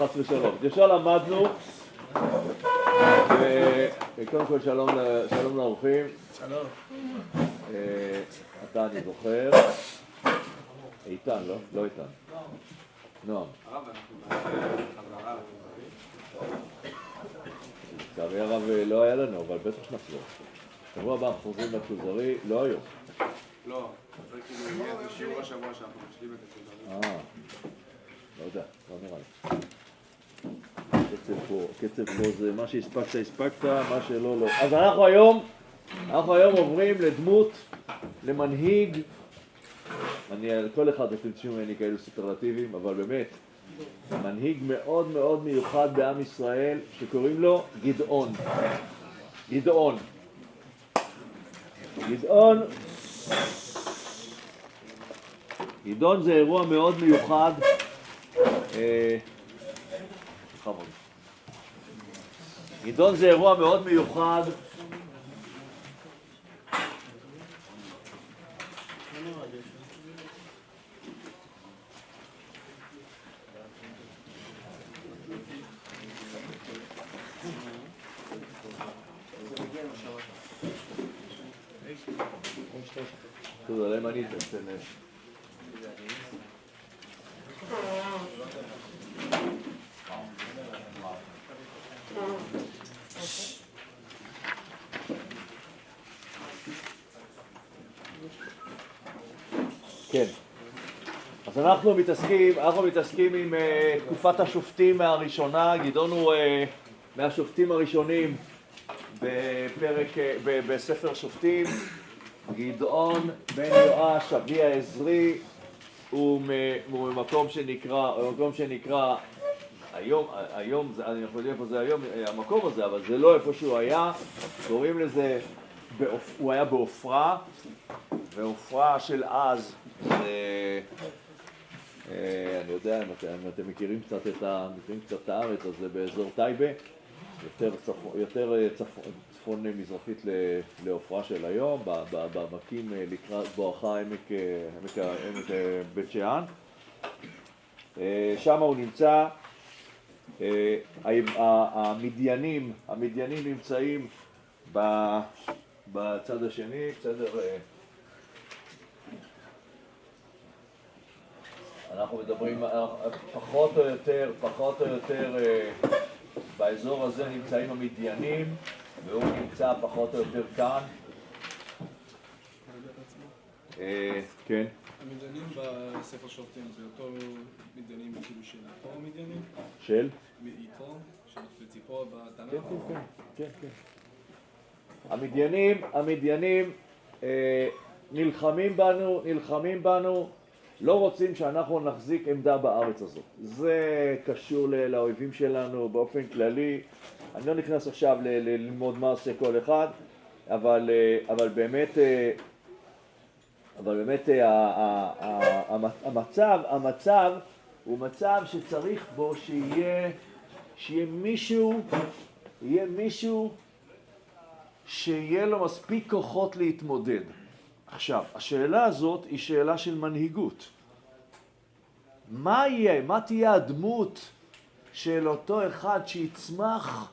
חס ושלום. ישר למדנו, וקודם כל שלום, שלום לאורחים. שלום. אה, אתה אני זוכר. איתן, לא? לא איתן. נועם. לצערי הרב אה, לא היה לנו, אבל בטח שנחזור. שבוע הבא אנחנו חוזרים לכוזרי, לא היום. לא, זה כאילו יהיה איזה שיעור השבוע שאנחנו משלים את הכוזרי. אה, לא יודע, לא נראה לי. קצב פה, קצב פה זה מה שהספקת, הספקת, מה שלא, לא. אז אנחנו היום, אנחנו היום עוברים לדמות, למנהיג, אני, כל אחד אתם תשמעו ממני כאלו סופרלטיביים, אבל באמת, מנהיג מאוד מאוד מיוחד בעם ישראל, שקוראים לו גדעון. גדעון. גדעון גדעון זה אירוע מאוד מיוחד. אה, בכבוד. גדעון זה אירוע מאוד מיוחד. תודה, להם אני אתן להם. כן. אז אנחנו מתעסקים, אנחנו מתעסקים עם uh, תקופת השופטים הראשונה, גדעון הוא uh, מהשופטים הראשונים בפרק, uh, ב- בספר שופטים, גדעון בן יואש, אבי העזרי, הוא, הוא ממקום שנקרא, הוא ממקום שנקרא, היום, היום, זה, לא יודע איפה זה היום, המקום הזה, אבל זה לא איפה שהוא היה, קוראים לזה, בעופ, הוא היה בעופרה, ועופרה של אז. אה, אני יודע אם אתם, מכירים קצת את הארץ, אז זה באזור טייבה, יותר, אה, צפון, צפון מזרחית ל- לעופרה של היום, בעמקים אה, לקראת בואכה עמק, אה, אה, בית שאן. אה, שם הוא נמצא, אה, המדיינים, המדיינים נמצאים בצד השני, בסדר? אנחנו מדברים פחות או יותר, פחות או יותר אה, באזור הזה נמצאים המדיינים והוא נמצא פחות או יותר כאן. אה, כן. המדיינים בספר שופטים זה אותו מדיינים כאילו של איתו מדיינים? של? מאיתו? של ציפור בתנ"ך? כן, כן, כן, כן. המדיינים, המדיינים אה, נלחמים בנו, נלחמים בנו, לא רוצים שאנחנו נחזיק עמדה בארץ הזאת. זה קשור לאויבים שלנו באופן כללי. אני לא נכנס עכשיו ללמוד מה עושה כל אחד, אבל, אה, אבל באמת, אה, אבל באמת אה, ה- ה- ה- המ- המצב, המצב הוא מצב שצריך בו שיהיה, שיהיה מישהו, יהיה מישהו שיהיה לו מספיק כוחות להתמודד. עכשיו, השאלה הזאת היא שאלה של מנהיגות. מה יהיה, מה תהיה הדמות של אותו אחד שיצמח?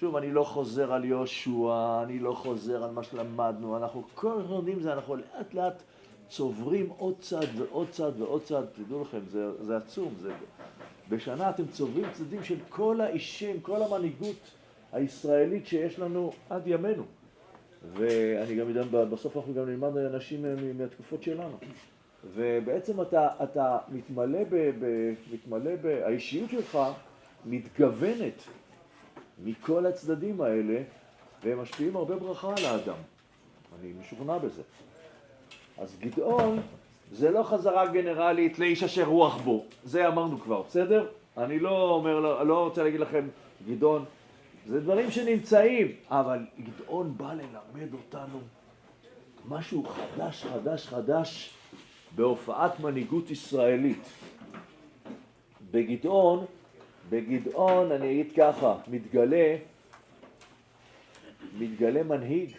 שוב, אני לא חוזר על יהושע, אני לא חוזר על מה שלמדנו, אנחנו כל הזמן לומדים זה, אנחנו לאט לאט צוברים עוד צד ועוד צד ועוד צד, תדעו לכם, זה, זה עצום, זה, בשנה אתם צוברים צדדים של כל האישים, כל המנהיגות הישראלית שיש לנו עד ימינו. ואני גם יודע, בסוף אנחנו גם נלמד אנשים מה- מהתקופות שלנו. ובעצם אתה, אתה מתמלא ב... ב מתמלא ב... האישיות שלך מתגוונת מכל הצדדים האלה, והם משפיעים הרבה ברכה על האדם. אני משוכנע בזה. אז גדעון זה לא חזרה גנרלית לאיש אשר רוח בו, זה אמרנו כבר, בסדר? אני לא אומר, לא, לא רוצה להגיד לכם, גדעון, זה דברים שנמצאים, אבל גדעון בא ללמד אותנו משהו חדש, חדש, חדש בהופעת מנהיגות ישראלית. בגדעון, בגדעון, אני אגיד ככה, מתגלה, מתגלה מנהיג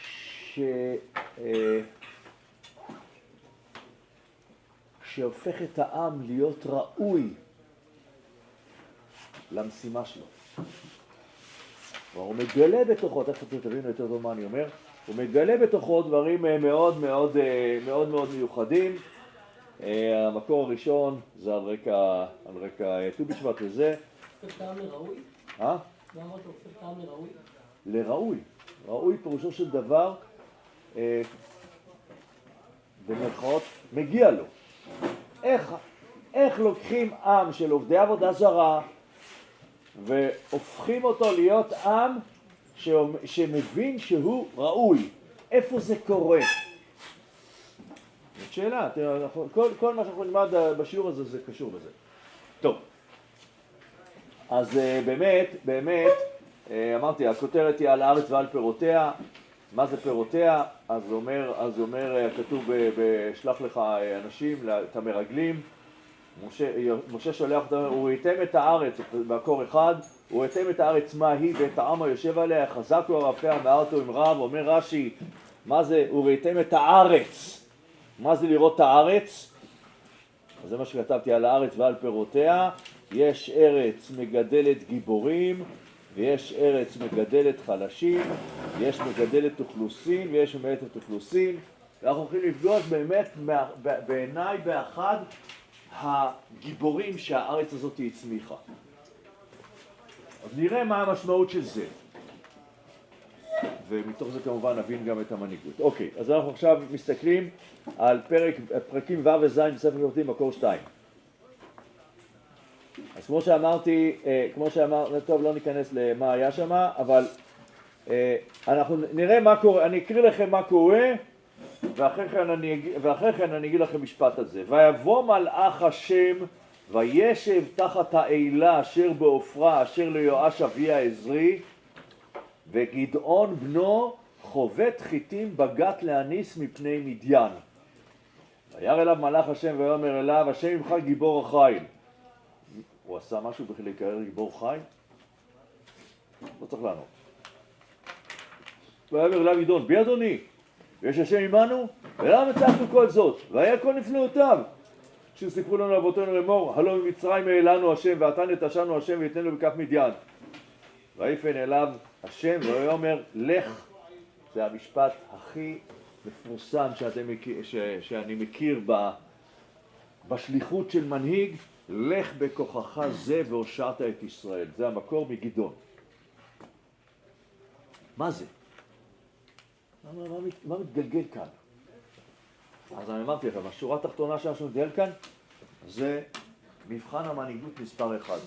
ש... אה, שהופך את העם להיות ראוי למשימה שלו. הוא מגלה בתוכו, תכף אתם תבינו יותר טוב מה אני אומר, הוא מגלה בתוכו דברים אה, מאוד מאוד אה, מאוד מאוד מיוחדים. אה, המקור הראשון זה על רקע, על רקע ט"ו בשבט וזה. הופך טעם לראוי? אה? לא אמרת הופך טעם לראוי? לראוי. ראוי פירושו של דבר, במרכאות, מגיע לו. איך, איך לוקחים עם של עובדי עבודה זרה והופכים אותו להיות עם ש, שמבין שהוא ראוי? איפה זה קורה? זאת שאלה, תראה, כל, כל מה שאנחנו נלמד בשיעור הזה זה קשור בזה. טוב, אז uh, באמת, באמת, uh, אמרתי, הכותרת היא על הארץ ועל פירותיה. מה זה פירותיה? אז אומר, אז אומר, uh, כתוב בשלח לך אנשים, את המרגלים, משה, משה שולח אותם, הוא ייתם את הארץ, מקור אחד, הוא ייתם את הארץ מה היא ואת העם היושב עליה, חזק הוא הרפיה מארתו עם רב, אומר רש"י, מה זה, הוא ראיתם את הארץ, מה זה לראות את הארץ? זה מה שכתבתי על הארץ ועל פירותיה, יש ארץ מגדלת גיבורים ויש ארץ מגדלת חלשים, יש מגדלת אוכלוסין ויש מגדלת אוכלוסין. ואנחנו הולכים לפגוש באמת בעיניי באחד הגיבורים שהארץ הזאת הצמיחה. אז נראה מה המשמעות של זה. ומתוך זה כמובן נבין גם את המנהיגות. אוקיי, אז אנחנו עכשיו מסתכלים על פרק, פרקים ו' וז' בספר שופטים מקור 2. אז כמו שאמרתי, אה, כמו שאמרתי, טוב לא ניכנס למה היה שם, אבל אה, אנחנו נראה מה קורה, אני אקריא לכם מה קורה כן ואחרי כן אני אגיד לכם משפט על זה. ויבוא מלאך השם וישב תחת האלה אשר בעופרה אשר ליואש אבי העזרי וגדעון בנו חובט חיטים בגת להניס מפני מדיין. וירא אליו מלאך השם ויאמר אליו השם עמך גיבור החיל. הוא עשה משהו בכדי להיקרא גיבור חיל? לא צריך לענות. ויאמר אליו גדעון בי אדוני ויש השם עמנו ולמה מצאנו כל זאת? והיה כל נפלאותיו. שסיפרו לנו אבותינו לאמור הלא ממצרים העלנו השם ועתה נטשנו השם ויתננו בכף מדיין. ויפן אליו השם ויאמר לך. זה המשפט הכי מפורסם שאתם, ש, שאני מכיר ב, בשליחות של מנהיג לך בכוחך זה והושעת את ישראל. זה המקור מגדעון. מה זה? מה, מה, מה, מתגלגל כאן? אז אני אמרתי לכם, השורה התחתונה שלנו שמתגלגל כאן זה מבחן המנהיגות מספר אחד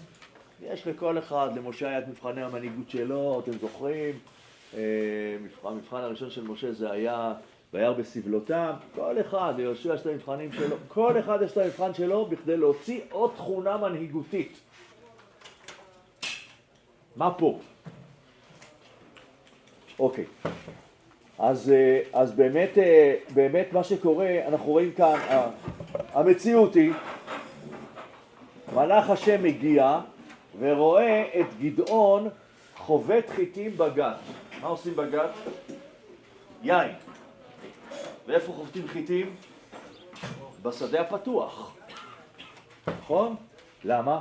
יש לכל אחד, למשה היה את מבחני המנהיגות שלו, אתם זוכרים? המבחן הראשון של משה זה היה וירא בסבלותם, כל אחד, ליהושע יש את המבחנים שלו, כל אחד יש את המבחן שלו בכדי להוציא עוד תכונה מנהיגותית. מה פה? אוקיי, אז, אז באמת, באמת מה שקורה, אנחנו רואים כאן, המציאות היא, מלאך השם מגיע ורואה את גדעון חובט חיטים בגת. מה עושים בגת? יין. ואיפה חובטים חיטים? בשדה הפתוח. נכון? למה?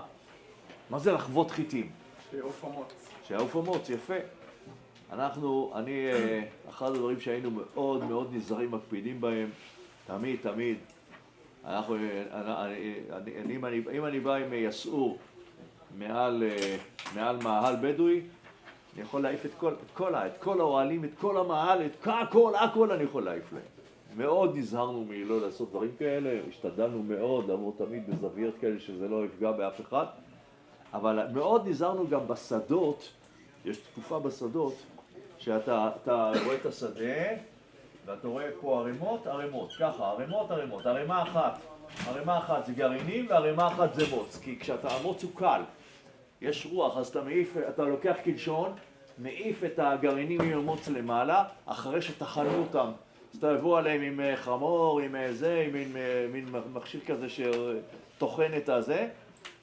מה זה לחבוט חיטים? שיעוף המוץ. שיעוף המוץ, יפה. אנחנו, אני, אחד הדברים שהיינו מאוד מאוד נזהרים, מקפידים בהם, תמיד, תמיד, אנחנו, אני, אני, אני, אם, אני, אם אני בא עם יסעור מעל, מעל מאהל בדואי, אני יכול להעיף את כל, את כל, את כל האוהלים, את כל המאהל, את הכל, הכל אני יכול להעיף להם. מאוד נזהרנו מלא לעשות דברים כאלה, השתדלנו מאוד, לעבור תמיד בזוויות כאלה שזה לא יפגע באף אחד, אבל מאוד נזהרנו גם בשדות, יש תקופה בשדות שאתה רואה את השדה ואתה רואה פה ערימות, ערימות, ככה, ערימות, ערימות, ערימה אחת, ערימה אחת זה גרעינים וערימה אחת זה מוץ, כי כשאתה המוץ הוא קל, יש רוח, אז אתה מעיף, אתה לוקח קלשון, מעיף את הגרעינים עם המוץ למעלה, אחרי שטחנו אותם, אז אתה יבוא עליהם עם חמור, עם זה, עם מין, מין מכשיר כזה שטוחן את הזה,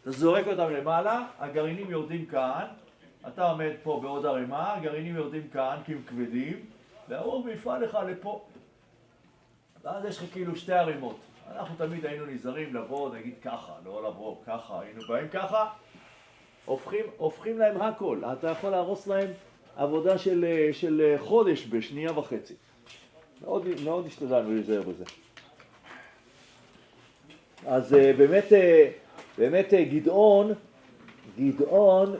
אתה זורק אותם למעלה, הגרעינים יורדים כאן, אתה עומד פה בעוד ערימה, הגרעינים יורדים כאן כי הם כבדים, והאור יפעל לך לפה. ואז יש לך כאילו שתי ערימות. אנחנו תמיד היינו נזהרים לבוא, נגיד ככה, לא לבוא ככה, היינו באים ככה, הופכים, הופכים להם הכל. אתה יכול להרוס להם עבודה של, אה, של אה, חודש בשנייה וחצי. מאוד, מאוד השתדלנו להיזהר בזה. אז אה, באמת, באמת גדעון, גדעון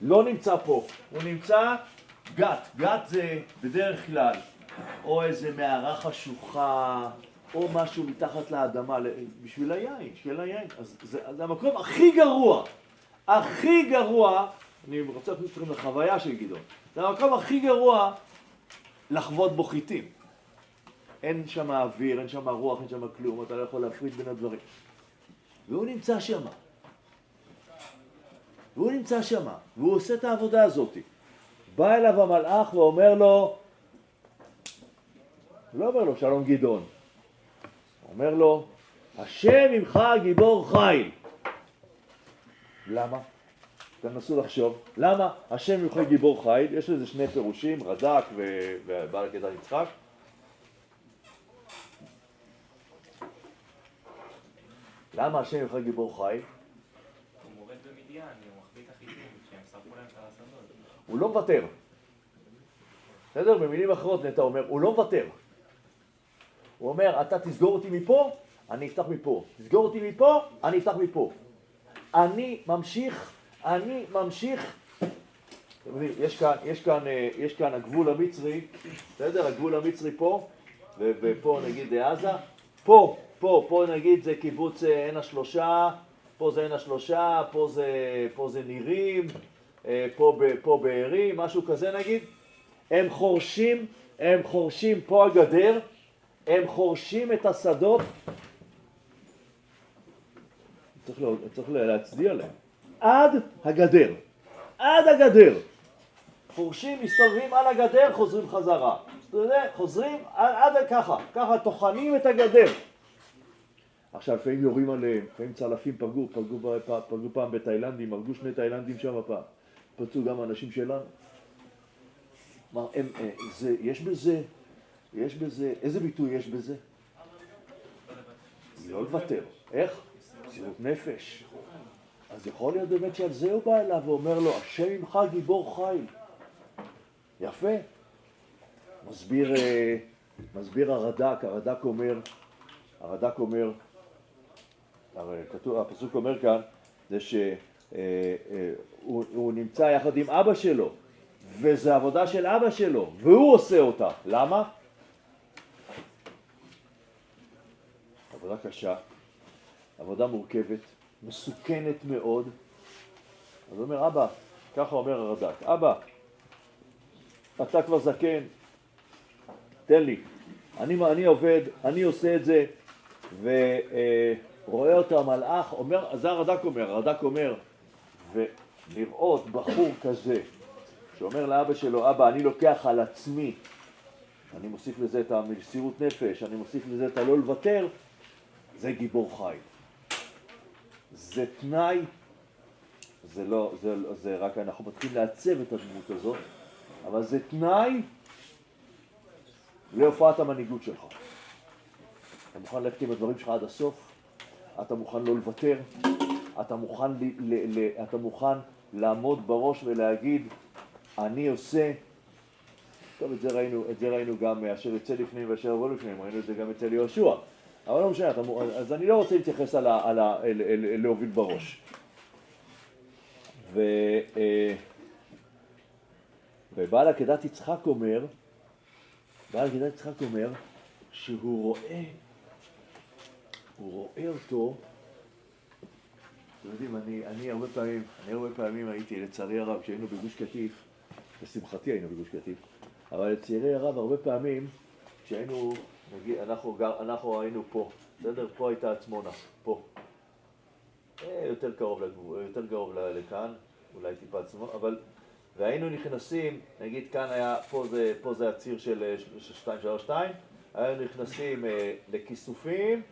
לא נמצא פה, הוא נמצא גת, גת זה בדרך כלל או איזה מערה חשוכה או משהו מתחת לאדמה בשביל היין, בשביל היין, אז זה, זה המקום הכי גרוע, הכי גרוע, אני רוצה להכניס אתכם לחוויה של גדעון, זה המקום הכי גרוע לחוות בו חיטים. אין שם אוויר, אין שם רוח, אין שם כלום, אתה לא יכול להפריד בין הדברים. והוא נמצא שם. והוא נמצא שם, והוא עושה את העבודה הזאת. בא אליו המלאך ואומר לו, לא אומר לו שלום גדעון, אומר לו, השם עמך גיבור חיל. למה? תנסו לחשוב, למה השם עמך גיבור חיל? יש לזה שני פירושים, רד"ק ובעל הקטע יצחק. למה השם עמך גיבור חיל? הוא מורד במדיין, הוא מחביא את החיטים, כשהם שרפו להם את השדות. הוא לא מוותר. בסדר? במילים אחרות נטע אומר, הוא לא מוותר. הוא אומר, אתה תסגור אותי מפה, אני אפתח מפה. תסגור אותי מפה, אני אפתח מפה. אני ממשיך, אני ממשיך. אתם יודעים, יש כאן, יש כאן, אה, יש כאן הגבול המצרי, בסדר? הגבול המצרי פה, ופה נגיד עזה. פה, פה, פה נגיד זה קיבוץ אה, עין השלושה, פה זה עין השלושה, פה זה, פה זה נירים, ב- פה בארי, משהו כזה נגיד. הם חורשים, הם חורשים, פה הגדר, הם חורשים את השדות. צריך, לא, צריך להצדיע להם. עד הגדר. עד הגדר. חורשים, מסתובבים על הגדר, חוזרים חזרה. חוזרים עד, עד ככה, ככה טוחנים את הגדר. עכשיו לפעמים יורים עליהם, לפעמים צלפים פגעו, פגעו, פגעו, פגעו פעם בתאילנדים, הרגו שני תאילנדים שם פעם, פצעו גם אנשים שלנו. כלומר, אה, יש בזה, יש בזה, איזה ביטוי יש בזה? לא לוותר. איך? מסירות נפש. אז יכול להיות באמת שעל זה הוא בא אליו ואומר לו, השם עמך גיבור חיל. יפה. מסביר, אה, מסביר הרד"ק, הרד"ק אומר, הרד"ק אומר, הרי כתוב, הפסוק אומר כאן, זה שהוא נמצא יחד עם אבא שלו, וזו עבודה של אבא שלו, והוא עושה אותה. למה? עבודה קשה, עבודה מורכבת, מסוכנת מאוד. אז הוא אומר, אבא, ככה אומר הרד"ק, אבא, אתה כבר זקן, תן לי. אני, אני עובד, אני עושה את זה, ורואה אותו המלאך, אומר, זה הרד"ק אומר, הרד"ק אומר, ולראות בחור כזה, שאומר לאבא שלו, אבא, אני לוקח על עצמי, אני מוסיף לזה את המסירות נפש, אני מוסיף לזה את הלא לוותר, זה גיבור חי. זה תנאי, זה לא, זה, זה רק אנחנו מתחילים לעצב את הדמות הזאת, אבל זה תנאי להופעת המנהיגות שלך. אתה מוכן ללכת עם הדברים שלך עד הסוף, אתה מוכן לא לוותר, אתה מוכן, ל, ל, ל, אתה מוכן לעמוד בראש ולהגיד, אני עושה, טוב, את זה ראינו, את זה ראינו גם אשר יצא לפנים ואשר יבוא לפנים, ראינו את זה גם אצל יהושע. אבל לא משנה, אז אני לא רוצה להתייחס על ה, על ה, אל, אל, אל, להוביל בראש. ו, אה, ובעל עקדת יצחק אומר, בעל עקדת יצחק אומר, שהוא רואה, הוא רואה אותו, אתם יודעים, אני, אני הרבה פעמים, אני הרבה פעמים הייתי, לצערי הרב, כשהיינו בגוש קטיף, לשמחתי היינו בגוש קטיף, אבל לצערי הרב, הרבה פעמים, כשהיינו, נגיד, אנחנו, גר, אנחנו היינו פה, בסדר? פה הייתה עצמונה, פה. אה, יותר קרוב לגבול, יותר קרוב לכאן, אולי טיפה עצמונה, אבל... והיינו נכנסים, נגיד כאן היה, פה זה, פה זה הציר של 232, היינו נכנסים אה, לכיסופים,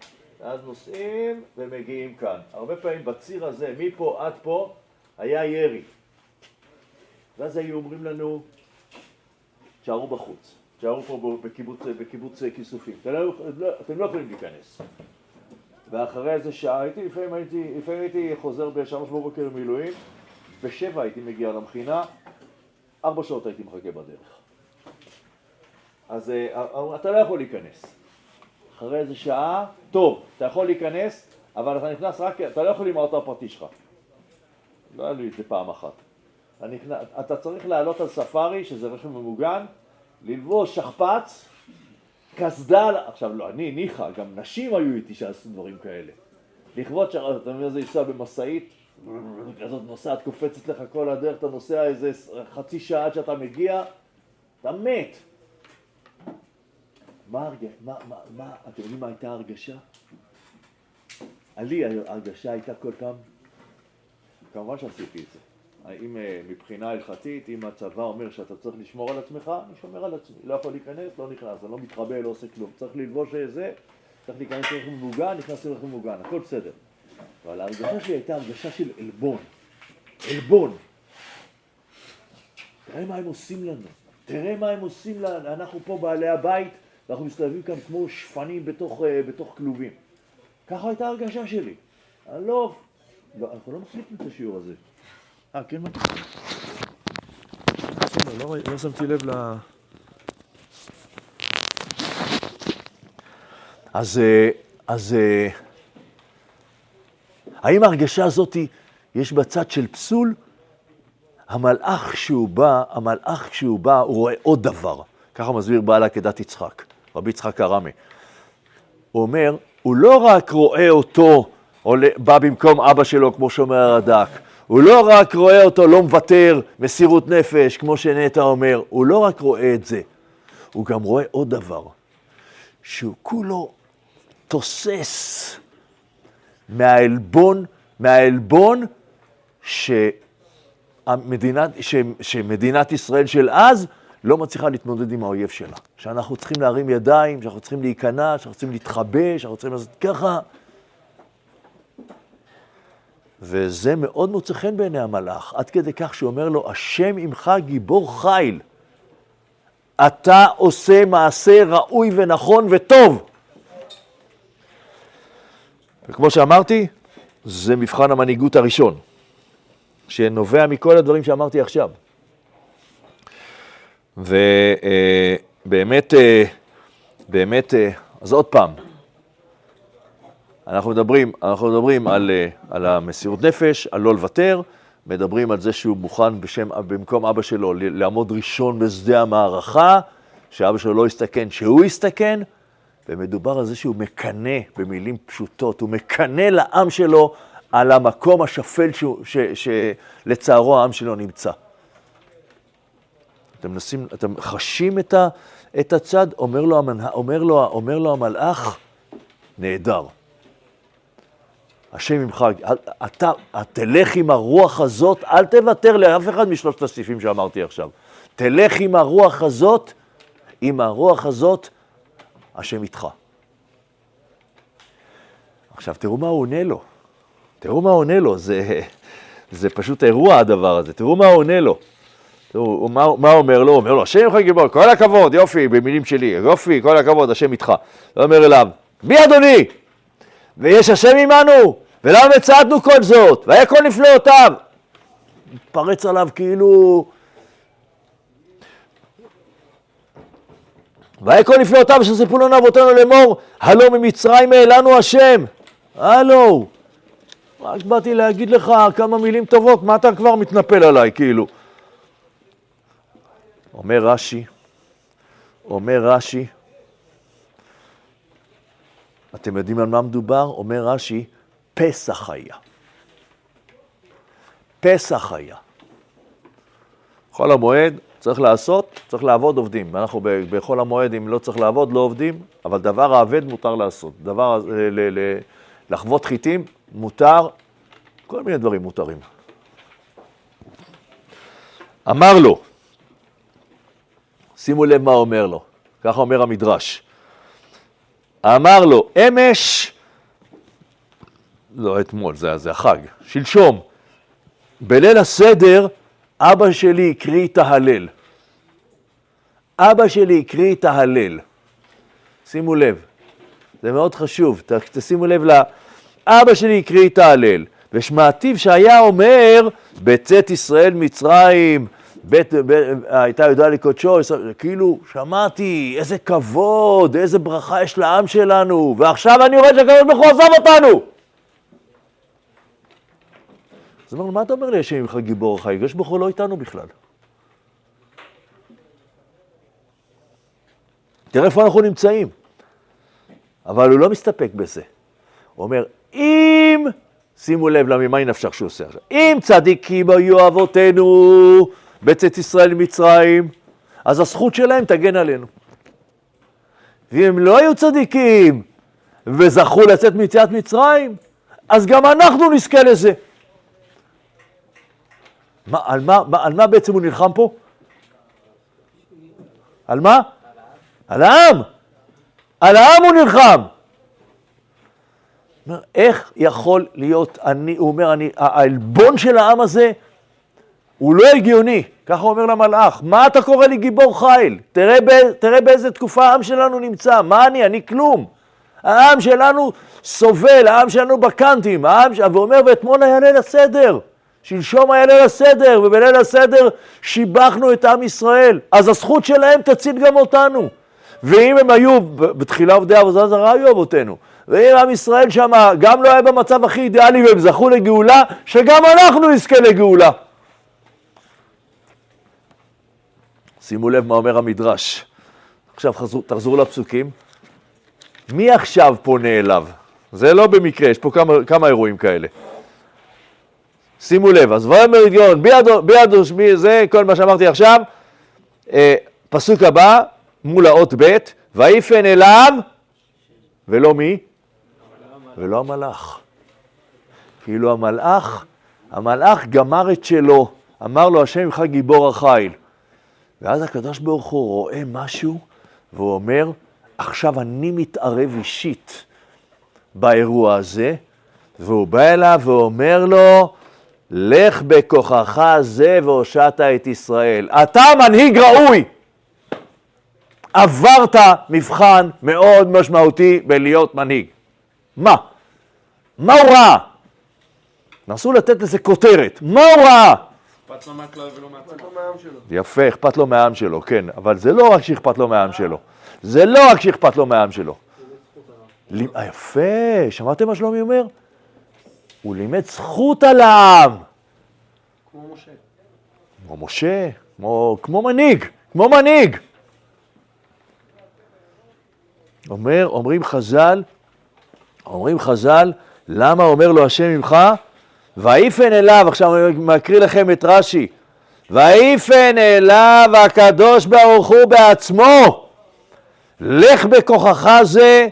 ואז נוסעים ומגיעים כאן. הרבה פעמים בציר הזה, מפה עד פה, היה ירי. ואז היו אומרים לנו, תשארו בחוץ, תשארו פה בקיבוץ, בקיבוץ כיסופים, אתם לא, אתם לא יכולים להיכנס. ואחרי איזה שעה הייתי, לפעמים הייתי, לפעמים הייתי חוזר בשלוש בבוקר מילואים, בשבע הייתי מגיע למכינה, ארבע שעות הייתי מחכה בדרך. אז אה, אה, אתה לא יכול להיכנס. אחרי איזה שעה, טוב, אתה יכול להיכנס, אבל אתה נכנס רק, אתה לא יכול עם האוטו הפרטי שלך. לא היה לי את זה פעם אחת. אתה, צריך לעלות על ספארי, שזה רכב ממוגן, ללבוש שכפ"ץ, קסדה, עכשיו לא, אני, ניחא, גם נשים היו איתי שעשו דברים כאלה. לכבוד ש... אתה מבין איזה לנסוע במשאית, כזאת נוסעת, קופצת לך כל הדרך, אתה נוסע איזה חצי שעה עד שאתה מגיע, אתה מת. מה הרגשה, מה, מה, מה, אתם יודעים מה הייתה ההרגשה? לי ההרגשה הייתה כל פעם, כמובן שעשיתי את זה. אם אה, מבחינה הלכתית, אם הצבא אומר שאתה צריך לשמור על עצמך, אני שומר על עצמי. לא יכול להיכנס, לא נכנס, אני לא מתחבא, לא עושה כלום. צריך ללבוש זה, צריך להיכנס לרכב מוגן, נכנס לרכב מוגן, הכל בסדר. אבל ההרגשה שלי הייתה הרגשה של עלבון. עלבון. תראה מה הם עושים לנו. תראה מה הם עושים לנו. אנחנו פה בעלי הבית, ואנחנו מסתובבים כאן כמו שפנים בתוך, אה, בתוך כלובים. ככה הייתה ההרגשה שלי. לא... לא אנחנו לא מחליטים את השיעור הזה. אה, כן, מה? לא, לא שמתי לב ל... אז, אה, אז אה, האם ההרגשה הזאת יש בצד של פסול? המלאך כשהוא בא, המלאך כשהוא בא, הוא רואה עוד דבר. ככה מסביר בעל עקדת יצחק, רבי יצחק הרמי. הוא אומר, הוא לא רק רואה אותו, עולה, בא במקום אבא שלו, כמו שאומר הרד"ק, הוא לא רק רואה אותו לא מוותר, מסירות נפש, כמו שנטע אומר, הוא לא רק רואה את זה, הוא גם רואה עוד דבר, שהוא כולו תוסס מהעלבון, מהעלבון שהמדינת, ש, שמדינת ישראל של אז לא מצליחה להתמודד עם האויב שלה. שאנחנו צריכים להרים ידיים, שאנחנו צריכים להיכנע, שאנחנו צריכים להתחבא, שאנחנו צריכים לעשות ככה. וזה מאוד מוצא חן בעיני המלאך, עד כדי כך שהוא אומר לו, השם עמך גיבור חיל. אתה עושה מעשה ראוי ונכון וטוב. וכמו שאמרתי, זה מבחן המנהיגות הראשון, שנובע מכל הדברים שאמרתי עכשיו. ובאמת, אה, באמת, אה, אז עוד פעם, אנחנו מדברים, אנחנו מדברים על, אה, על המסירות נפש, על לא לוותר, מדברים על זה שהוא מוכן בשם, במקום אבא שלו לעמוד ראשון בשדה המערכה, שאבא שלו לא יסתכן, שהוא יסתכן, ומדובר על זה שהוא מקנא, במילים פשוטות, הוא מקנא לעם שלו על המקום השפל שלצערו העם שלו נמצא. אתם, מנסים, אתם חשים את, ה, את הצד, אומר לו, המנה, אומר, לו, אומר לו המלאך, נהדר. השם עמך, אתה, תלך עם הרוח הזאת, אל תוותר לאף אחד משלושת הסעיפים שאמרתי עכשיו. תלך עם הרוח הזאת, עם הרוח הזאת, השם איתך. עכשיו, תראו מה הוא עונה לו. תראו מה עונה לו, זה, זה פשוט אירוע הדבר הזה. תראו מה עונה לו. תראו, מה, מה אומר לו? הוא אומר לו, השם עמך גיבור, כל הכבוד, יופי, במילים שלי, יופי, כל הכבוד, השם איתך. הוא אומר אליו, מי אדוני? ויש השם עמנו, ולמה מצעדנו כל זאת? והיה כל נפלאותיו. מתפרץ עליו כאילו... והיה כל נפלאותיו שסיפרו לנו אבותינו לאמור, הלא ממצרים העלנו השם. הלו, רק באתי להגיד לך כמה מילים טובות, מה אתה כבר מתנפל עליי, כאילו? אומר רש"י, אומר רש"י, אתם יודעים על מה מדובר? אומר רש"י, פסח היה. פסח היה. חול המועד צריך לעשות, צריך לעבוד, עובדים. אנחנו בחול המועד, אם לא צריך לעבוד, לא עובדים, אבל דבר האבד מותר לעשות. דבר, ל, ל, לחוות חיטים מותר, כל מיני דברים מותרים. אמר לו, שימו לב מה אומר לו, ככה אומר המדרש. אמר לו, אמש, לא אתמול, זה, זה החג, שלשום, בליל הסדר, אבא שלי הקריא את ההלל. אבא שלי הקריא את ההלל. שימו לב, זה מאוד חשוב, תשימו לב ל... אבא שלי הקריא את ההלל, ושמעתיו שהיה אומר, בצאת ישראל מצרים, בית, בית, הייתה יודעה לקודשו, ישראל", כאילו, שמעתי, איזה כבוד, איזה ברכה יש לעם שלנו, ועכשיו אני רואה שהקדוש ברוך הוא עזב אותנו. אז אמרנו, מה אתה אומר לי, השם ממך גיבור חי? הקדוש ברוך הוא לא איתנו בכלל. תראה איפה אנחנו נמצאים. אבל הוא לא מסתפק בזה. הוא אומר, אם, שימו לב לממה נפשך שהוא עושה עכשיו, אם צדיקים היו אבותינו בצאת ישראל ממצרים, אז הזכות שלהם תגן עלינו. ואם לא היו צדיקים וזכו לצאת מיציאת מצרים, אז גם אנחנו נזכה לזה. מה, על, מה, מה, על מה בעצם הוא נלחם פה? על מה? על העם. על העם הוא נלחם. איך יכול להיות אני, הוא אומר, העלבון של העם הזה הוא לא הגיוני, ככה אומר למלאך, מה אתה קורא לי גיבור חיל? תראה, תראה באיזה תקופה העם שלנו נמצא, מה אני? אני כלום. העם שלנו סובל, העם שלנו בקאנטים, העם, ש... ואומר, ואתמול היה ליל הסדר, שלשום היה ליל הסדר, ובליל הסדר שיבחנו את עם ישראל, אז הזכות שלהם תציל גם אותנו. ואם הם היו, בתחילה עובדי עבודה זרה היו אבותינו, ואם עם ישראל שם גם לא היה במצב הכי אידיאלי והם זכו לגאולה, שגם אנחנו נזכה לגאולה. שימו לב מה אומר המדרש. עכשיו חזרו, תחזרו לפסוקים. מי עכשיו פונה אליו? זה לא במקרה, יש פה כמה, כמה אירועים כאלה. שימו לב, אז ויאמר גאון, בידו, שמי, זה כל מה שאמרתי עכשיו. אה, פסוק הבא, מול האות ב', ויפן אליו, ולא מי? ולא המלאך. כאילו המלאך, המלאך גמר את שלו, אמר לו השם ממך גיבור החיל. ואז הקדוש ברוך הוא רואה משהו, והוא אומר, עכשיו אני מתערב אישית באירוע הזה, והוא בא אליו ואומר לו, לך בכוחך זה והושעת את ישראל. אתה מנהיג ראוי. עברת מבחן מאוד משמעותי בלהיות מנהיג. מה? מה הוא ראה? נסו לתת לזה כותרת. מה הוא ראה? אכפת לו מהכלל ולא מהצבא. יפה, אכפת לו מהעם שלו, כן, אבל זה לא רק שאכפת לו מהעם שלו. זה לא רק שאכפת לו מהעם שלו. יפה, שמעתם מה שלומי אומר? הוא לימד זכות על העם. כמו משה. כמו משה, כמו, כמו מנהיג, כמו מנהיג. אומר, אומרים חז"ל, אומרים חז"ל, למה אומר לו השם ממך? ויפן אליו, עכשיו אני מקריא לכם את רש"י, ויפן אליו הקדוש ברוך הוא בעצמו, לך בכוחך זה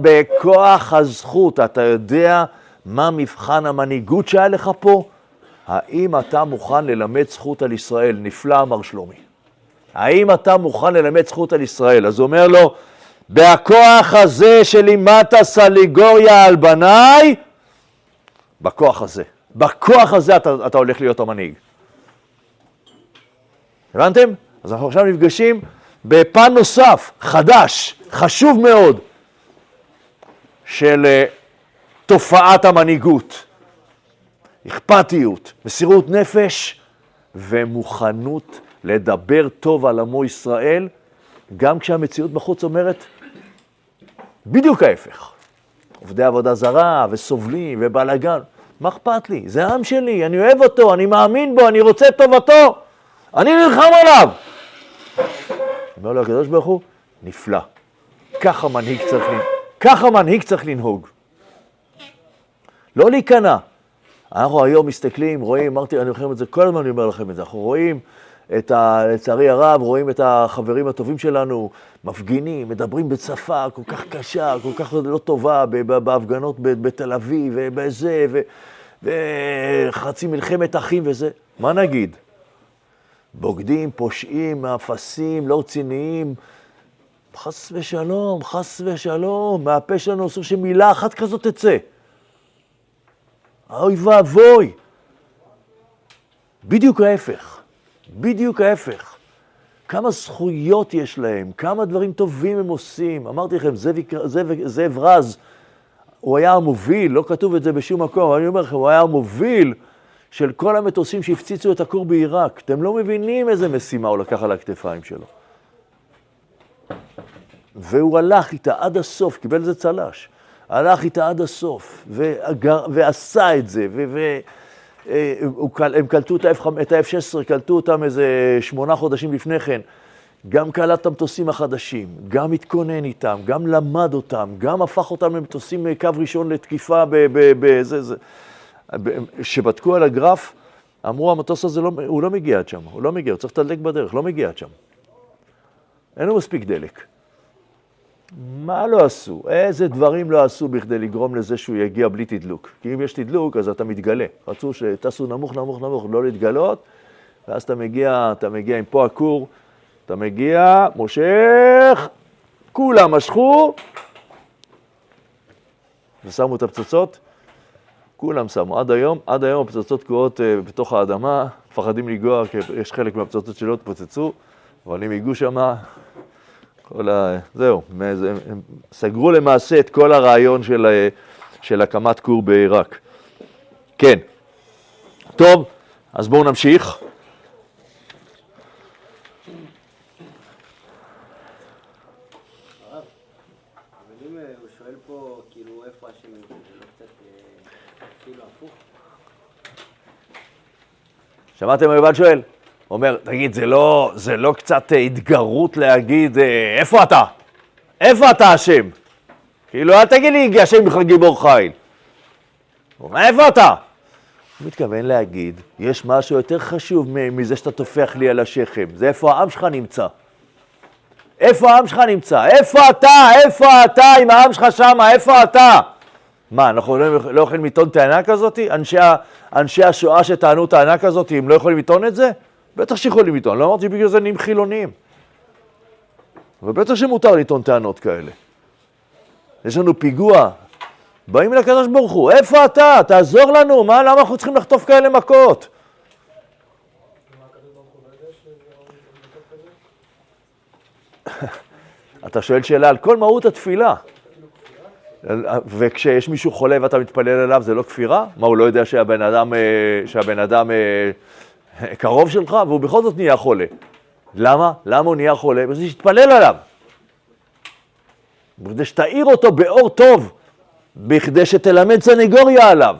בכוח הזכות. אתה יודע מה מבחן המנהיגות שהיה לך פה? האם אתה מוכן ללמד זכות על ישראל? נפלא, אמר שלומי. האם אתה מוכן ללמד זכות על ישראל? אז הוא אומר לו, בכוח הזה שלימדת סליגוריה על בניי, בכוח הזה. בכוח הזה אתה, אתה הולך להיות המנהיג. הבנתם? אז אנחנו עכשיו נפגשים בפן נוסף, חדש, חשוב מאוד, של uh, תופעת המנהיגות. אכפתיות, מסירות נפש ומוכנות לדבר טוב על עמו ישראל, גם כשהמציאות בחוץ אומרת בדיוק ההפך. עובדי עבודה זרה וסובלים ובלאגן, מה אכפת לי? זה העם שלי, אני אוהב אותו, אני מאמין בו, אני רוצה את טובתו, אני נלחם עליו. אומר לו הקדוש ברוך הוא, נפלא. ככה מנהיג צריך. ככה מנהיג צריך לנהוג. לא להיכנע. אנחנו היום מסתכלים, רואים, אמרתי, אני אומר את זה, כל הזמן אני אומר לכם את זה, אנחנו רואים את ה... לצערי הרב, רואים את החברים הטובים שלנו, מפגינים, מדברים בשפה כל כך קשה, כל כך לא טובה, בהפגנות בתל אביב, ובזה, ו... וחצי מלחמת אחים וזה. מה נגיד? בוגדים, פושעים, מאפסים, לא רציניים. חס ושלום, חס ושלום, מהפה שלנו אסור שמילה אחת כזאת תצא. אוי ואבוי. בדיוק ההפך, בדיוק ההפך. כמה זכויות יש להם, כמה דברים טובים הם עושים. אמרתי לכם, זאב, רז, הוא היה המוביל, לא כתוב את זה בשום מקום, אני אומר לכם, הוא היה המוביל של כל המטוסים שהפציצו את הכור בעיראק. אתם לא מבינים איזה משימה הוא לקח על הכתפיים שלו. והוא הלך איתה עד הסוף, קיבל איזה צל"ש. הלך איתה עד הסוף, ועשה את זה, ו... ו הם קלטו את ה-F- את ה-F-16, קלטו אותם איזה שמונה חודשים לפני כן. גם קלט את המטוסים החדשים, גם התכונן איתם, גם למד אותם, גם הפך אותם למטוסים אה, קו ראשון לתקיפה בזה, זה. כשבדקו על הגרף, אמרו, המטוס הזה, לא, הוא לא מגיע עד שם, הוא לא מגיע, הוא צריך לתדלק בדרך, לא מגיע עד שם. אין לו מספיק דלק. מה לא עשו? איזה דברים לא עשו בכדי לגרום לזה שהוא יגיע בלי תדלוק? כי אם יש תדלוק, אז אתה מתגלה. רצו שטסו נמוך, נמוך, נמוך, לא להתגלות, ואז אתה מגיע, אתה מגיע עם פה הכור, אתה מגיע, מושך, כולם משכו, ושמו את הפצצות, כולם שמו. עד היום, עד היום הפצצות תקועות אה, בתוך האדמה, מפחדים לנגוע, כי יש חלק מהפצצות שלא התפוצצו, אבל אם ייגעו שמה, כל ה... זהו, הם סגרו למעשה את כל הרעיון של, ה- של הקמת כור בעיראק. כן. טוב, אז בואו נמשיך. אה, כאילו, לא אה, כאילו? שמעתם מה יובל שואל? אומר, תגיד, זה לא, זה לא קצת אה, התגרות להגיד, אה, איפה אתה? איפה אתה אשם? כאילו, אל תגיד לי, השם בכלל גיבור חיל. איפה אתה? הוא מתכוון להגיד, יש משהו יותר חשוב מזה שאתה טופח לי על השכם, זה איפה העם שלך נמצא. איפה העם שלך נמצא? איפה אתה? איפה אתה עם העם שלך שמה? איפה אתה? מה, אנחנו לא, לא יכולים לטעון טענה כזאת? אנשי, אנשי השואה שטענו טענה כזאת, הם לא יכולים לטעון את זה? בטח שיכולים לטעון, לא אמרתי בגלל זה נהיים חילונים. אבל בטח שמותר לטעון טענות כאלה. יש לנו פיגוע, באים לקדוש ברוך הוא, איפה אתה? תעזור לנו, מה, למה אנחנו צריכים לחטוף כאלה מכות? אתה שואל שאלה על כל מהות התפילה. וכשיש מישהו חולה ואתה מתפלל אליו, זה לא כפירה? מה, הוא לא יודע שהבן אדם, אה, שהבן אדם אה, קרוב שלך, והוא בכל זאת נהיה חולה. למה? למה הוא נהיה חולה? בגלל שתתפלל עליו. בכדי שתאיר אותו באור טוב, בכדי שתלמד סנגוריה עליו.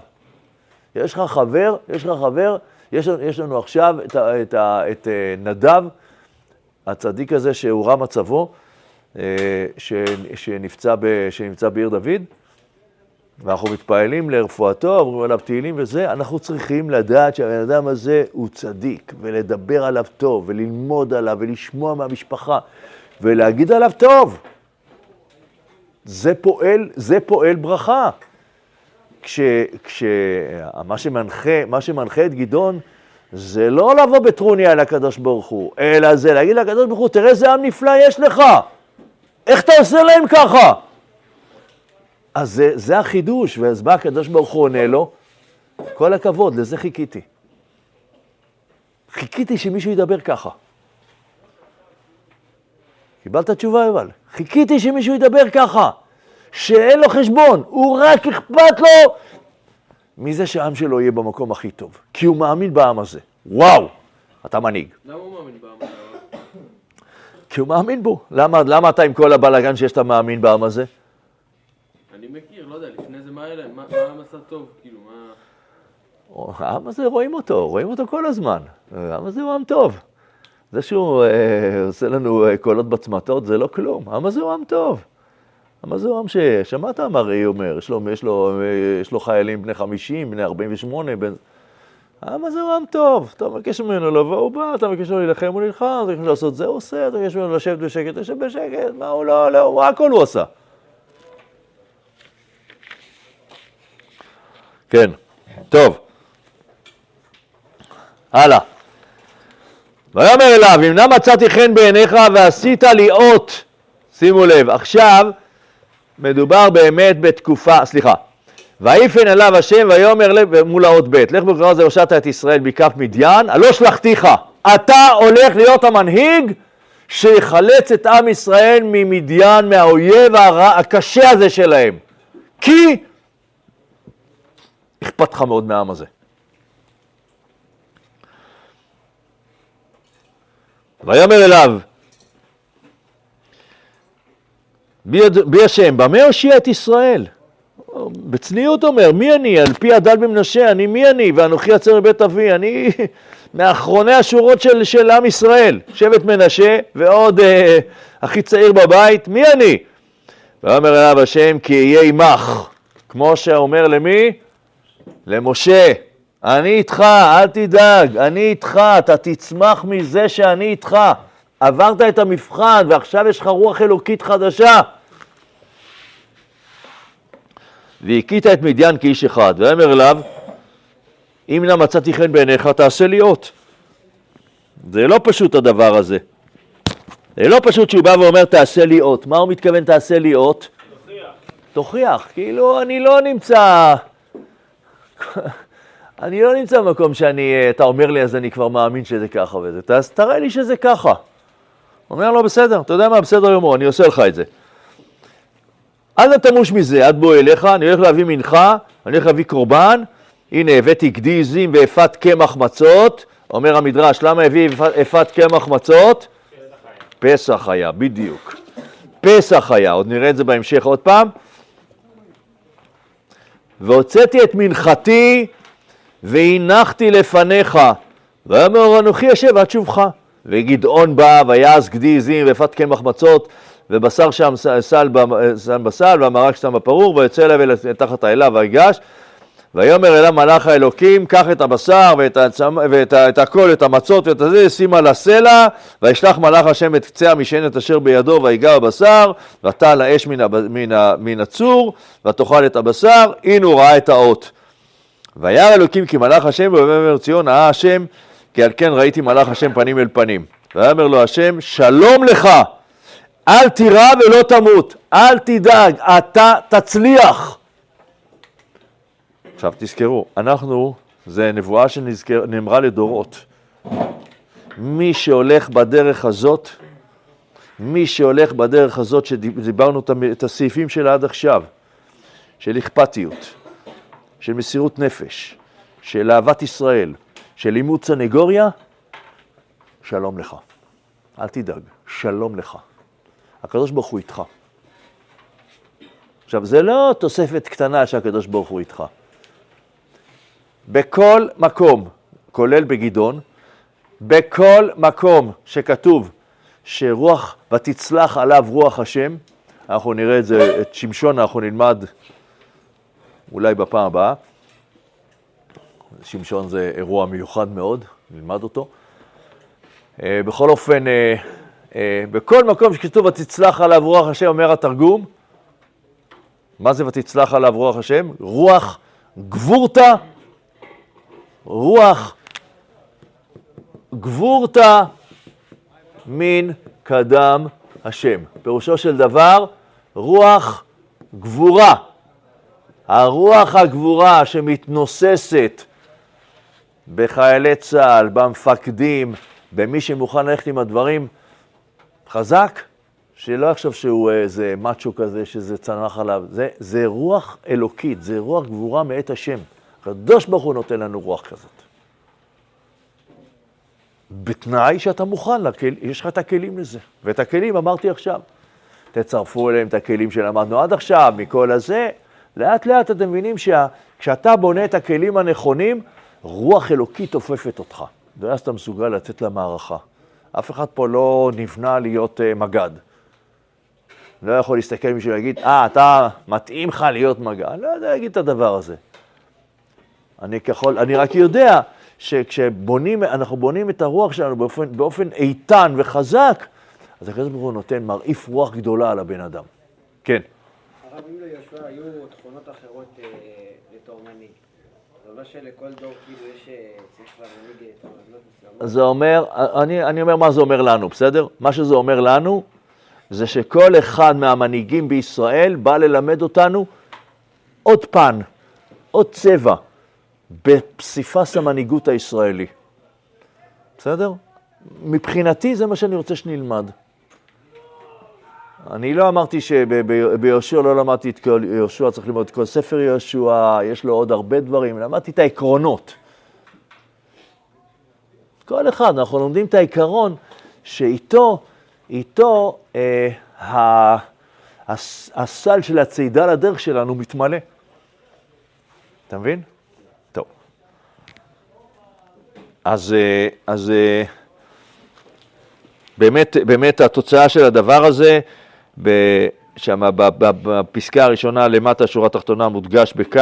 יש לך חבר, יש לך חבר, יש, יש לנו עכשיו את, את, ה- את אה, נדב, הצדיק הזה שהורע מצבו, אה, שנפצע, ב, שנמצא בעיר דוד, ואנחנו מתפעלים לרפואתו, אומרים עליו תהילים וזה, אנחנו צריכים לדעת שהבן אדם הזה הוא צדיק, ולדבר עליו טוב, וללמוד עליו, ולשמוע מהמשפחה, ולהגיד עליו טוב. זה פועל, זה פועל ברכה. כש, כש, מה, שמנחה, מה שמנחה את גדעון זה לא לבוא בטרוניה אל הקדוש ברוך הוא, אלא זה להגיד לקדוש ברוך הוא, תראה איזה עם נפלא יש לך, איך אתה עושה להם ככה? אז זה, זה החידוש, ואז בא הקדוש ברוך הוא עונה לו, כל הכבוד, לזה חיכיתי. חיכיתי שמישהו ידבר ככה. קיבלת תשובה, יובל? חיכיתי שמישהו ידבר ככה, שאין לו חשבון, הוא רק אכפת לו מזה שהעם שלו יהיה במקום הכי טוב, כי הוא מאמין בעם הזה. וואו, אתה מנהיג. למה הוא מאמין בעם הזה? כי הוא מאמין בו. למה, למה אתה עם כל הבלאגן שיש אתה מאמין בעם הזה? אני מכיר, לא יודע, לפני זה מה היה להם? מה העם עשה טוב? כאילו, מה... העם הזה רואים אותו, רואים אותו כל הזמן. העם הזה הוא עם טוב. זה שהוא אה, עושה לנו אה, קולות בצמתות זה לא כלום. העם הזה הוא עם טוב. העם הזה הוא עם ש... שמעת מה ראי אומר, יש לו, יש, לו, אה, יש לו חיילים בני 50, בני 48, בן... העם הזה הוא עם טוב. אתה מבקש ממנו לבוא, הוא בא, אתה מבקש ממנו להילחם, הוא נלחם, אתה מבקש ממנו לעשות זה, הוא עושה, אתה מבקש ממנו לשבת בשקט, יושב בשקט, מה הוא לא, לא, הוא הכל הוא עשה. כן, טוב. הלאה. ויאמר אליו, אם נא מצאתי חן בעיניך ועשית לי אות, שימו לב, עכשיו מדובר באמת בתקופה, סליחה, ויפן אליו השם ויאמר לב מול האות ב', לך בקרוב הזה הושעת את ישראל מכף מדיין, הלא שלחתיך, אתה הולך להיות המנהיג שיחלץ את עם ישראל ממדיין, מהאויב הקשה הזה שלהם. כי אכפת לך מאוד מהעם הזה. ויאמר אליו, בי, השם, במה הושיע את ישראל? בצניעות אומר, מי אני? על פי הדל במנשה, אני מי אני? ואנוכי יצר מבית אבי, אני מאחרוני השורות של, של עם ישראל, שבט מנשה ועוד אה, הכי צעיר בבית, מי אני? ויאמר אליו השם כי אהיה עמך, כמו שאומר למי? למשה, אני איתך, אל תדאג, אני איתך, אתה תצמח מזה שאני איתך. עברת את המבחן ועכשיו יש לך רוח אלוקית חדשה. והכית את מדיין כאיש אחד, ויאמר אליו, אם נא מצאתי חן בעיניך, תעשה לי אות. זה לא פשוט הדבר הזה. זה לא פשוט שהוא בא ואומר, תעשה לי אות. מה הוא מתכוון, תעשה לי אות? תוכיח. תוכיח. כאילו, אני לא נמצא... אני לא נמצא במקום שאני, אתה אומר לי, אז אני כבר מאמין שזה ככה וזה. אז תראה לי שזה ככה. אומר לו, בסדר, אתה יודע מה, בסדר גמור, אני עושה לך את זה. אל תמוש מזה, עד בוא אליך, אני הולך להביא מנחה, אני הולך להביא קורבן, הנה הבאתי גדי עזים ואפת קמח מצות, אומר המדרש, למה הביא אפת קמח מצות? פסח היה, בדיוק. פסח היה, עוד נראה את זה בהמשך עוד פעם. והוצאתי את מנחתי והנחתי לפניך, ויאמר אנוכי אשב עד שובך. וגדעון בא, ויעש גדי עזים ואפת קמח מצות, ובשר שם סל, שם בסל, והמרק שם בפרור, ויוצא אליו תחת האלה ויגש. ויאמר אליו מלאך האלוקים, קח את הבשר ואת, הצמ... ואת את הכל, את המצות ואת הזה, שים על הסלע, וישלח מלאך השם את קצה המשענת אשר בידו, ויגע בבשר, ותעל האש מן. מן, ה... מן הצור, ותאכל את הבשר, הנה הוא ראה את האות. וירא אלוקים כי מלאך השם, ויאמר ציון, אה השם, כי על כן ראיתי מלאך השם פנים אל פנים. ויאמר לו השם, שלום לך, אל תירא ולא תמות, אל תדאג, אתה תצליח. עכשיו תזכרו, אנחנו, זה נבואה שנאמרה לדורות. מי שהולך בדרך הזאת, מי שהולך בדרך הזאת שדיברנו את הסעיפים שלה עד עכשיו, של אכפתיות, של מסירות נפש, של אהבת ישראל, של לימוד סנגוריה, שלום לך. אל תדאג, שלום לך. הקדוש ברוך הוא איתך. עכשיו, זה לא תוספת קטנה שהקדוש ברוך הוא איתך. בכל מקום, כולל בגדעון, בכל מקום שכתוב שרוח, ותצלח עליו רוח השם, אנחנו נראה את זה, את שמשון אנחנו נלמד אולי בפעם הבאה. שמשון זה אירוע מיוחד מאוד, נלמד אותו. אה, בכל אופן, אה, אה, בכל מקום שכתוב ותצלח עליו רוח השם, אומר התרגום, מה זה ותצלח עליו רוח השם? רוח גבורתא, רוח גבורתא מן קדם השם. פירושו של דבר, רוח גבורה. הרוח הגבורה שמתנוססת בחיילי צה"ל, במפקדים, במי שמוכן ללכת עם הדברים חזק, שלא יחשוב שהוא איזה מאצ'ו כזה שזה צנח עליו, זה, זה רוח אלוקית, זה רוח גבורה מאת השם. הקדוש ברוך הוא נותן לנו רוח כזאת. בתנאי שאתה מוכן, לכל, יש לך את הכלים לזה. ואת הכלים אמרתי עכשיו. תצרפו אליהם את הכלים שלמדנו עד עכשיו, מכל הזה. לאט לאט אתם מבינים שכשאתה בונה את הכלים הנכונים, רוח אלוקית עופפת אותך. ואז אתה מסוגל לצאת למערכה. אף אחד פה לא נבנה להיות uh, מג"ד. לא יכול להסתכל מישהו ולהגיד, אה, אתה מתאים לך להיות מג"ד. לא יודע להגיד את הדבר הזה. אני ככל, אני רק יודע שכשבונים, אנחנו בונים את הרוח שלנו באופן, באופן איתן וחזק, אז הקדוש ברוך הוא נותן, מרעיף רוח גדולה על הבן אדם. כן. הרב, אם ליהושע היו תכונות אחרות אה, לתור מנהיג, זה אומר שלכל דור כאילו יש, אה, צריך להנהיג תורנות מסוימות? זה אומר, אני, אני אומר מה זה אומר לנו, בסדר? מה שזה אומר לנו, זה שכל אחד מהמנהיגים בישראל בא ללמד אותנו עוד פן, עוד צבע, בפסיפס המנהיגות הישראלי. בסדר? מבחינתי זה מה שאני רוצה שנלמד. אני לא אמרתי שביהושע לא למדתי את כל, יהושע צריך ללמוד את כל ספר יהושע, יש לו עוד הרבה דברים, למדתי את העקרונות. כל אחד, אנחנו לומדים את העיקרון שאיתו, איתו אה, ה, הס, הסל של הצידה לדרך שלנו מתמלא. אתה מבין? טוב. אז, אה, אז אה, באמת, באמת התוצאה של הדבר הזה, שם בפסקה הראשונה למטה, שורה תחתונה, מודגש בקו,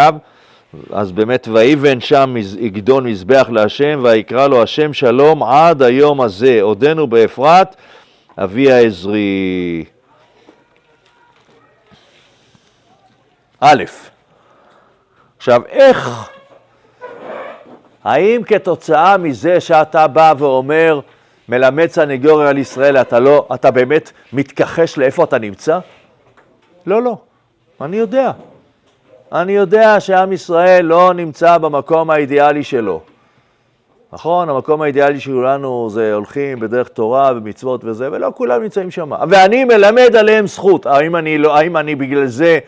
אז באמת, ויבן שם יגדון מזבח להשם, ויקרא לו השם שלום עד היום הזה, עודנו באפרת, אבי העזרי. א', עכשיו, איך, האם כתוצאה מזה שאתה בא ואומר, מלמד סנגוריה על ישראל, אתה לא, אתה באמת מתכחש לאיפה אתה נמצא? לא, לא, אני יודע. אני יודע שעם ישראל לא נמצא במקום האידיאלי שלו. נכון, המקום האידיאלי שלנו זה הולכים בדרך תורה ומצוות וזה, ולא כולם נמצאים שם. ואני מלמד עליהם זכות. האם אני, לא, האם אני בגלל זה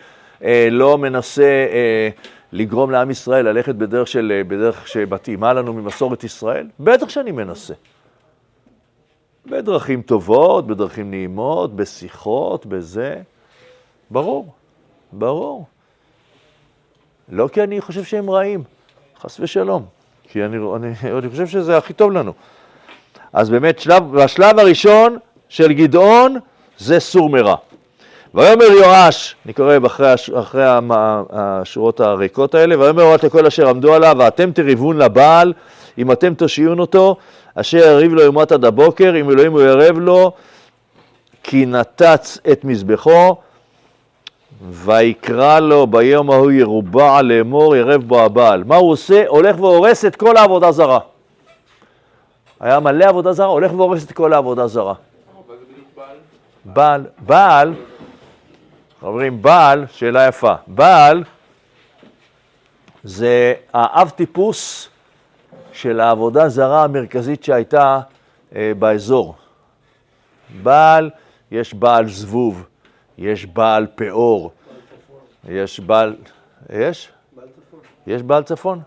אה, לא מנסה אה, לגרום לעם ישראל ללכת בדרך, של, אה, בדרך שמתאימה לנו ממסורת ישראל? בטח שאני מנסה. בדרכים טובות, בדרכים נעימות, בשיחות, בזה. ברור, ברור. לא כי אני חושב שהם רעים, חס ושלום, כי אני, אני, אני חושב שזה הכי טוב לנו. אז באמת, שלב, השלב הראשון של גדעון זה סור מרע. ויאמר יואש, אני קורא אחרי, אחרי השורות הריקות האלה, ויאמר יואש לכל אשר עמדו עליו, ואתם תריבון לבעל, אם אתם תושיעון אותו, אשר יריב לו יומת עד הבוקר, אם אלוהים הוא ירב לו, כי נתץ את מזבחו, ויקרא לו ביום ההוא ירובע לאמור ירב בו הבעל. מה הוא עושה? הולך והורס את כל העבודה זרה. היה מלא עבודה זרה, הולך והורס את כל העבודה זרה. בעל, בעל, אומרים בעל, שאלה יפה, בעל זה האב טיפוס של העבודה זרה המרכזית שהייתה אה, באזור. בעל, יש בעל זבוב, יש בעל פאור, יש בעל... יש? יש בעל צפון?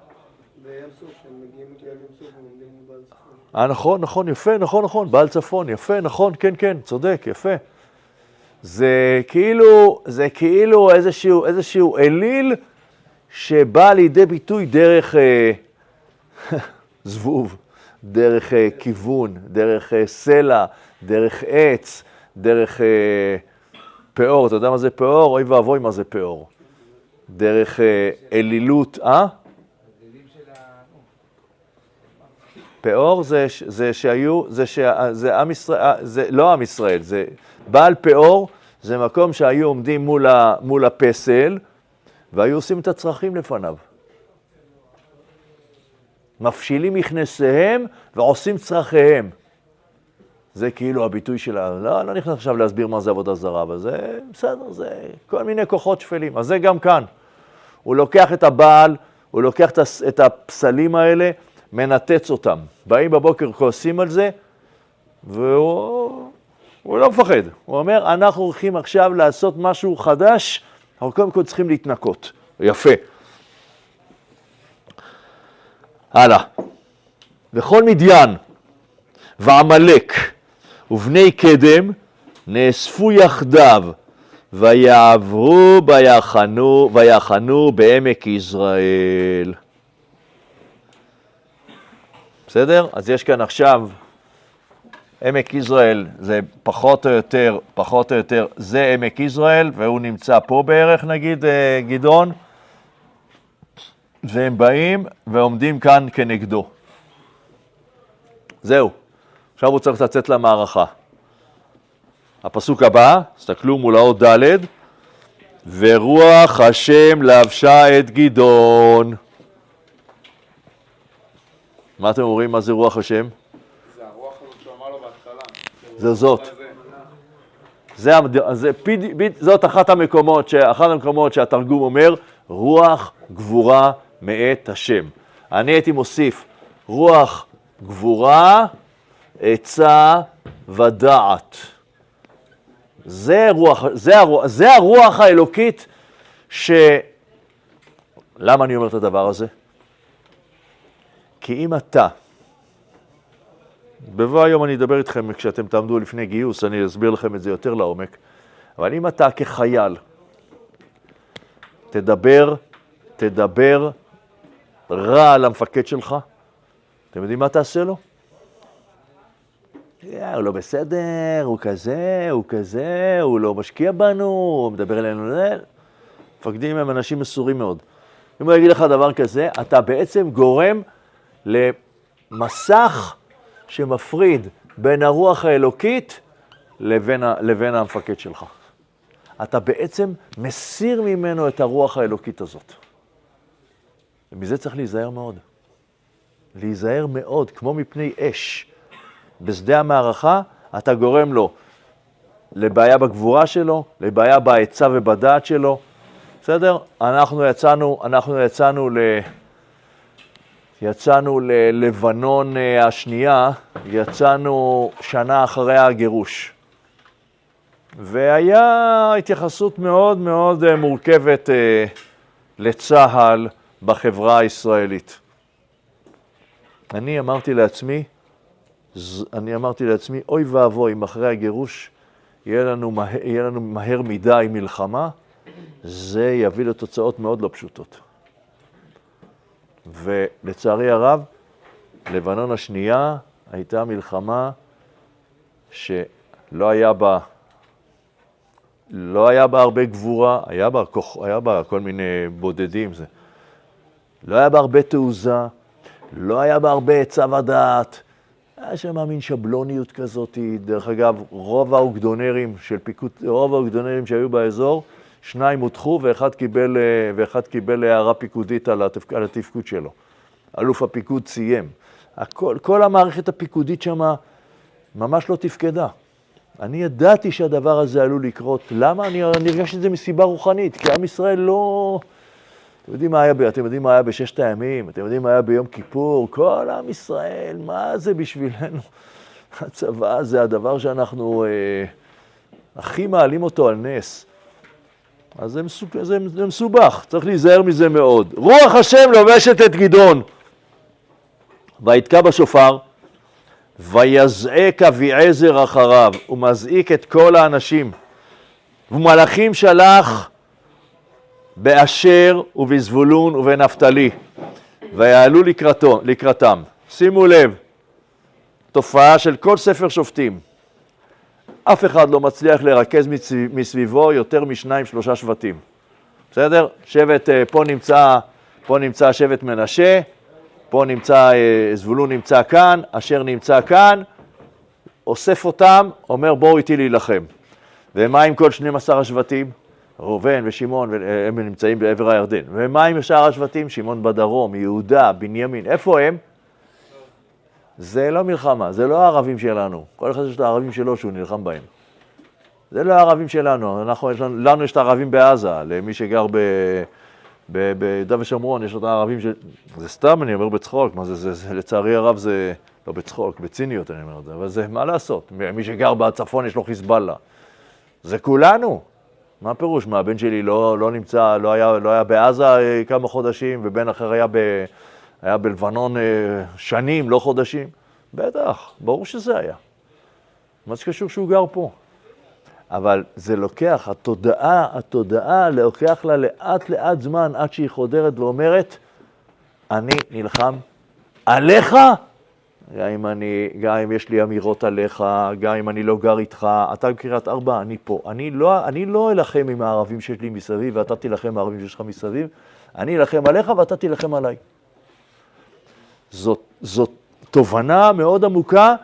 בים סוף, הם מגיעים לים סוף ועומדים בעל צפון. אה, נכון, נכון, יפה, נכון, נכון, בעל צפון, יפה, נכון, כן, כן, צודק, יפה. זה כאילו, זה כאילו איזשהו, איזשהו אליל שבא לידי ביטוי דרך אה, זבוב, דרך אה, כיוון, דרך אה, סלע, דרך עץ, דרך... אה, פאור, אתה יודע מה זה פאור? אוי ואבוי מה זה פאור. דרך אה, אלילות, אה? פאור זה, זה שהיו, זה, ש, זה עם ישראל, זה לא עם ישראל, זה בעל פאור, זה מקום שהיו עומדים מול, ה, מול הפסל והיו עושים את הצרכים לפניו. מפשילים מכנסיהם ועושים צרכיהם. זה כאילו הביטוי של ה... לא, לא נכנס עכשיו להסביר מה זה עבודה זרה, אבל זה בסדר, זה כל מיני כוחות שפלים. אז זה גם כאן. הוא לוקח את הבעל, הוא לוקח את הפסלים האלה, מנתץ אותם. באים בבוקר, כועסים על זה, והוא הוא לא מפחד. הוא אומר, אנחנו הולכים עכשיו לעשות משהו חדש, אנחנו קודם כל צריכים להתנקות. יפה. הלאה. וכל מדיין ועמלק ובני קדם נאספו יחדיו, ויעברו ויחנו, ויחנו בעמק יזרעאל. בסדר? אז יש כאן עכשיו, עמק יזרעאל זה פחות או יותר, פחות או יותר, זה עמק יזרעאל, והוא נמצא פה בערך נגיד, אה, גדעון, והם באים ועומדים כאן כנגדו. זהו. עכשיו הוא צריך לצאת למערכה. הפסוק הבא, תסתכלו מול האות ד', ורוח השם לבשה את גדעון. מה אתם אומרים? מה זה רוח השם? זה הרוח הזאת שהוא אמר לו זה זאת. זה, זה, זאת אחת המקומות, אחת המקומות שהתרגום אומר, רוח גבורה מאת השם. אני הייתי מוסיף רוח גבורה עצה ודעת. זה, רוח, זה, הרוח, זה הרוח האלוקית ש... למה אני אומר את הדבר הזה? כי אם אתה, בבוא היום אני אדבר איתכם כשאתם תעמדו לפני גיוס, אני אסביר לכם את זה יותר לעומק, אבל אם אתה כחייל תדבר, תדבר רע על המפקד שלך, אתם יודעים מה תעשה לו? "יא, הוא לא בסדר, הוא כזה, הוא כזה, הוא לא משקיע בנו, הוא מדבר אלינו, זה." מפקדים הם אנשים מסורים מאוד. אם הוא יגיד לך דבר כזה, אתה בעצם גורם למסך שמפריד בין הרוח האלוקית לבין, לבין המפקד שלך. אתה בעצם מסיר ממנו את הרוח האלוקית הזאת. ומזה צריך להיזהר מאוד. להיזהר מאוד, כמו מפני אש. בשדה המערכה אתה גורם לו לבעיה בגבורה שלו, לבעיה בעצה ובדעת שלו. בסדר? אנחנו יצאנו, אנחנו יצאנו ל... יצאנו ללבנון אה, השנייה, יצאנו שנה אחרי הגירוש. והיה התייחסות מאוד מאוד אה, מורכבת אה, לצה"ל בחברה הישראלית. אני אמרתי לעצמי, אני אמרתי לעצמי, אוי ואבוי אם אחרי הגירוש יהיה לנו, מה, יהיה לנו מהר מדי מלחמה, זה יביא לתוצאות מאוד לא פשוטות. ולצערי הרב, לבנון השנייה הייתה מלחמה שלא היה בה, לא היה בה הרבה גבורה, היה בה, היה בה כל מיני בודדים, זה. לא היה בה הרבה תעוזה, לא היה בה הרבה עצה ודעת, היה שם מין שבלוניות כזאת, דרך אגב, רוב האוגדונרים של פיקוד, רוב האוגדונרים שהיו באזור, שניים הודחו ואחד קיבל, אה, ואחד קיבל הערה פיקודית על, התפק, על התפקוד שלו. אלוף הפיקוד סיים. הכל, כל המערכת הפיקודית שם ממש לא תפקדה. אני ידעתי שהדבר הזה עלול לקרות. למה? אני, הרגשתי את זה מסיבה רוחנית, כי עם ישראל לא... אתם יודעים מה היה, אתם יודעים מה היה בששת הימים, אתם יודעים מה היה ביום כיפור, כל עם ישראל, מה זה בשבילנו? הצבא זה הדבר שאנחנו אה, הכי מעלים אותו על נס. אז זה, מסוג, זה, זה מסובך, צריך להיזהר מזה מאוד. רוח השם לובשת את גדעון. ויתקע בשופר, ויזעק אביעזר אחריו, ומזעיק את כל האנשים. ומלאכים שלח באשר ובזבולון ובנפתלי, ויעלו לקראתו, לקראתם. שימו לב, תופעה של כל ספר שופטים. אף אחד לא מצליח לרכז מסביב- מסביבו יותר משניים, שלושה שבטים. בסדר? שבט, אה, פה נמצא, פה נמצא שבט מנשה, פה נמצא, אה, זבולון נמצא כאן, אשר נמצא כאן, אוסף אותם, אומר בואו איתי להילחם. ומה עם כל 12 השבטים? ראובן ושמעון, ו- הם נמצאים בעבר הירדן. ומה עם שאר השבטים? שמעון בדרום, יהודה, בנימין, איפה הם? זה לא מלחמה, זה לא הערבים שלנו. כל אחד יש את הערבים שלו שהוא נלחם בהם. זה לא הערבים שלנו, אנחנו, יש לנו, לנו יש את הערבים בעזה, למי שגר ביהודה ושומרון, יש את הערבים ש... זה סתם, אני אומר בצחוק, מה זה, זה, זה, לצערי הרב זה, לא בצחוק, בציניות אני אומר את זה, אבל זה, מה לעשות, מי שגר בצפון יש לו חיזבאללה. זה כולנו. מה הפירוש? מה, הבן שלי לא, לא נמצא, לא היה, לא היה בעזה אה, כמה חודשים, ובן אחר היה, ב, היה בלבנון אה, שנים, לא חודשים? בטח, ברור שזה היה. מה זה קשור שהוא גר פה? אבל זה לוקח, התודעה, התודעה לוקח לה לאט לאט זמן עד שהיא חודרת ואומרת, אני נלחם עליך, גם אם, אני, גם אם יש לי אמירות עליך, גם אם אני לא גר איתך, אתה בקריית ארבע, אני פה. אני לא, אני לא אלחם עם הערבים שיש לי מסביב ואתה תילחם עם הערבים שיש לך מסביב, אני אלחם עליך ואתה תילחם עליי. זאת, זאת תובנה מאוד עמוקה,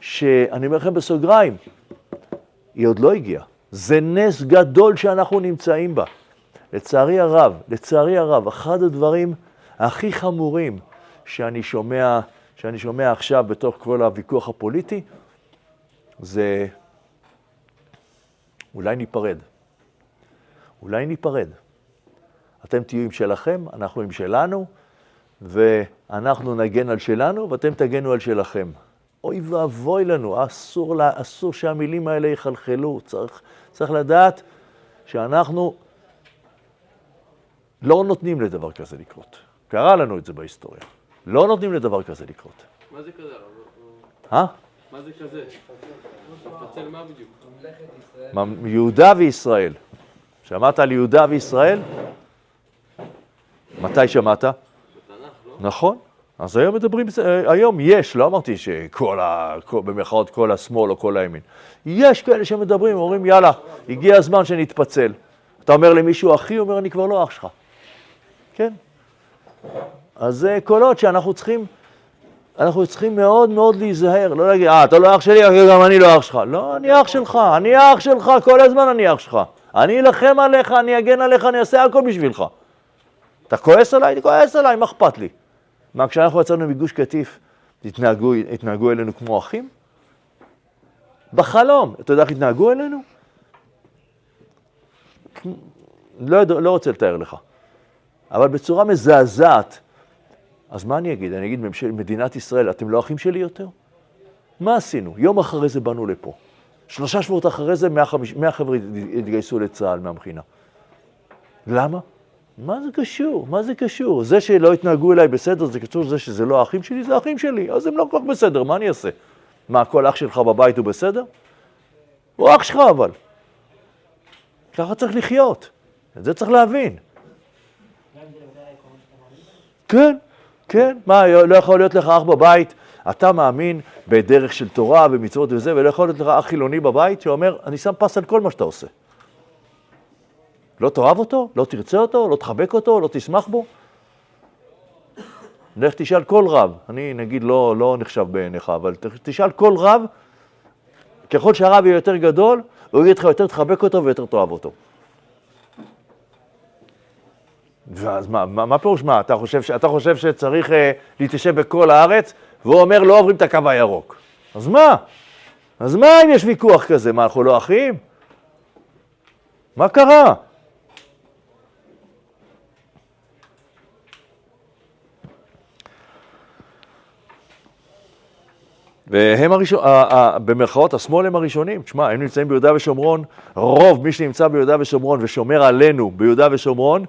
שאני אומר לכם בסוגריים, היא עוד לא הגיעה. זה נס גדול שאנחנו נמצאים בה. לצערי הרב, לצערי הרב, אחד הדברים הכי חמורים שאני שומע, שאני שומע עכשיו בתוך כל הוויכוח הפוליטי, זה אולי ניפרד. אולי ניפרד. אתם תהיו עם שלכם, אנחנו עם שלנו, ואנחנו נגן על שלנו ואתם תגנו על שלכם. אוי ואבוי לנו, אסור, לה, אסור שהמילים האלה יחלחלו, צריך, צריך לדעת שאנחנו לא נותנים לדבר כזה לקרות. קרה לנו את זה בהיסטוריה. לא נותנים לדבר כזה לקרות. מה זה כזה? אה? מה זה כזה? לפצל מה בדיוק? יהודה וישראל. שמעת על יהודה וישראל? מתי שמעת? בתנ"ך, לא? נכון. אז היום מדברים, אה, היום יש, לא אמרתי שכל ה... במרכאות כל השמאל או כל הימין. יש כאלה שמדברים, אומרים יאללה, הגיע הזמן שנתפצל. אתה אומר למישהו אחי, הוא אומר אני כבר לא אח שלך. כן. אז זה קולות שאנחנו צריכים, אנחנו צריכים מאוד מאוד להיזהר, לא להגיד, אה, אתה לא אח שלי, גם אני לא אח שלך. לא, אני אח שלך, אני אח שלך, כל הזמן אני אח שלך. אני אלחם עליך, אני אגן עליך, אני אעשה הכל בשבילך. אתה כועס עליי? כועס עליי, מה אכפת לי? מה, כשאנחנו יצאנו מגוש קטיף, התנהגו, התנהגו אלינו כמו אחים? בחלום. אתה יודע איך התנהגו אלינו? לא, לא רוצה לתאר לך. אבל בצורה מזעזעת. אז מה אני אגיד? אני אגיד, ממשל, מדינת ישראל, אתם לא אחים שלי יותר? מה עשינו? יום אחרי זה באנו לפה. שלושה שבועות אחרי זה 150 100 חבר'ה התגייסו לצה"ל מהמכינה. למה? מה זה קשור? מה זה קשור? זה שלא התנהגו אליי בסדר, זה קשור לזה שזה לא האחים שלי, זה האחים שלי, אז הם לא כל כך בסדר, מה אני אעשה? מה, כל אח שלך בבית הוא בסדר? הוא אח שלך אבל. ככה צריך לחיות, את זה צריך להבין. כן, כן. מה, לא יכול להיות לך אח בבית, אתה מאמין בדרך של תורה ומצוות וזה, ולא יכול להיות לך אח חילוני בבית שאומר, אני שם פס על כל מה שאתה עושה. לא תאהב אותו? לא תרצה אותו? לא תחבק אותו? לא תשמח בו? לך תשאל כל רב, אני נגיד לא, לא נחשב בעיניך, אבל תשאל כל רב, ככל שהרב יהיה יותר גדול, הוא יגיד לך יותר תחבק אותו ויותר תאהב אותו. ואז מה, מה, מה פירוש מה? אתה חושב, אתה חושב שצריך אה, להתיישב בכל הארץ, והוא אומר לא עוברים את הקו הירוק. אז מה? אז מה אם יש ויכוח כזה? מה, אנחנו לא אחים? מה קרה? והם הראשונים, במרכאות, השמאל הם הראשונים. תשמע, הם נמצאים ביהודה ושומרון, רוב מי שנמצא ביהודה ושומרון ושומר עלינו ביהודה ושומרון,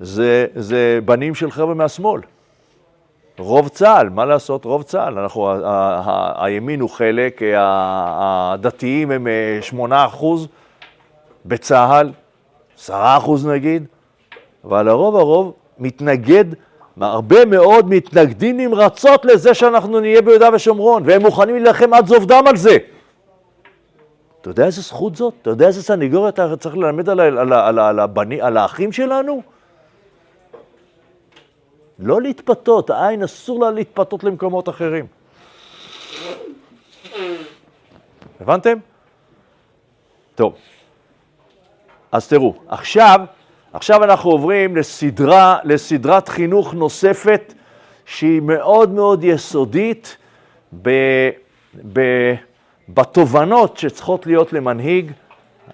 זה, זה בנים של חבר'ה מהשמאל. רוב צה"ל, מה לעשות? רוב צה"ל. אנחנו, ה- ה- ה- הימין הוא חלק, הדתיים הם אה, 8 אחוז בצה"ל, 10 אחוז נגיד, אבל הרוב הרוב מתנגד, הרבה מאוד מתנגדים נמרצות לזה שאנחנו נהיה ביהודה ושומרון, והם מוכנים להילחם עד זוב דם על זה. אתה יודע איזה זכות זאת? אתה יודע איזה סניגוריה אתה צריך ללמד על, על, על, ה- על, הבני, על האחים שלנו? לא להתפתות, העין אסור לה להתפתות למקומות אחרים. הבנתם? טוב. אז תראו, עכשיו, עכשיו אנחנו עוברים לסדרה, לסדרת חינוך נוספת שהיא מאוד מאוד יסודית ב, ב, בתובנות שצריכות להיות למנהיג,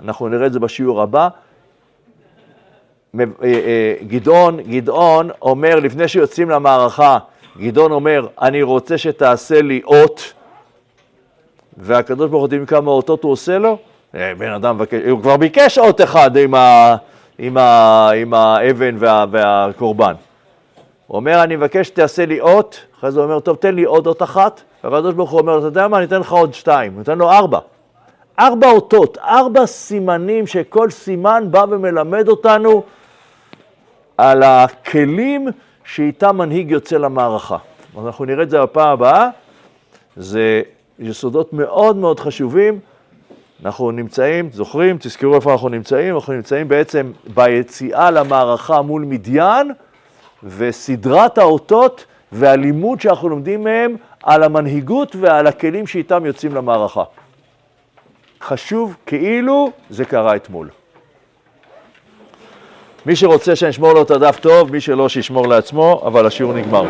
אנחנו נראה את זה בשיעור הבא. אה, אה, גדעון, גדעון אומר, לפני שיוצאים למערכה, גדעון אומר, אני רוצה שתעשה לי אות, והקדוש ברוך הוא יודעים כמה אותות הוא עושה לו? אה, בן אדם מבקש, הוא כבר ביקש אות אחד עם, ה, עם, ה, עם האבן וה, והקורבן. הוא אומר, אני מבקש שתעשה לי אות, אחרי זה הוא אומר, טוב, תן לי עוד אות אחת, והקדוש ברוך הוא אומר, אתה יודע מה, אני אתן לך עוד שתיים, הוא נותן לו ארבע. ארבע אותות, ארבע סימנים שכל סימן בא ומלמד אותנו על הכלים שאיתם מנהיג יוצא למערכה. אז אנחנו נראה את זה בפעם הבאה. זה יסודות מאוד מאוד חשובים. אנחנו נמצאים, זוכרים, תזכרו איפה אנחנו נמצאים, אנחנו נמצאים בעצם ביציאה למערכה מול מדיין, וסדרת האותות והלימוד שאנחנו לומדים מהם על המנהיגות ועל הכלים שאיתם יוצאים למערכה. חשוב כאילו זה קרה אתמול. מי שרוצה שאני אשמור לו את הדף טוב, מי שלא שישמור לעצמו, אבל השיעור נגמר.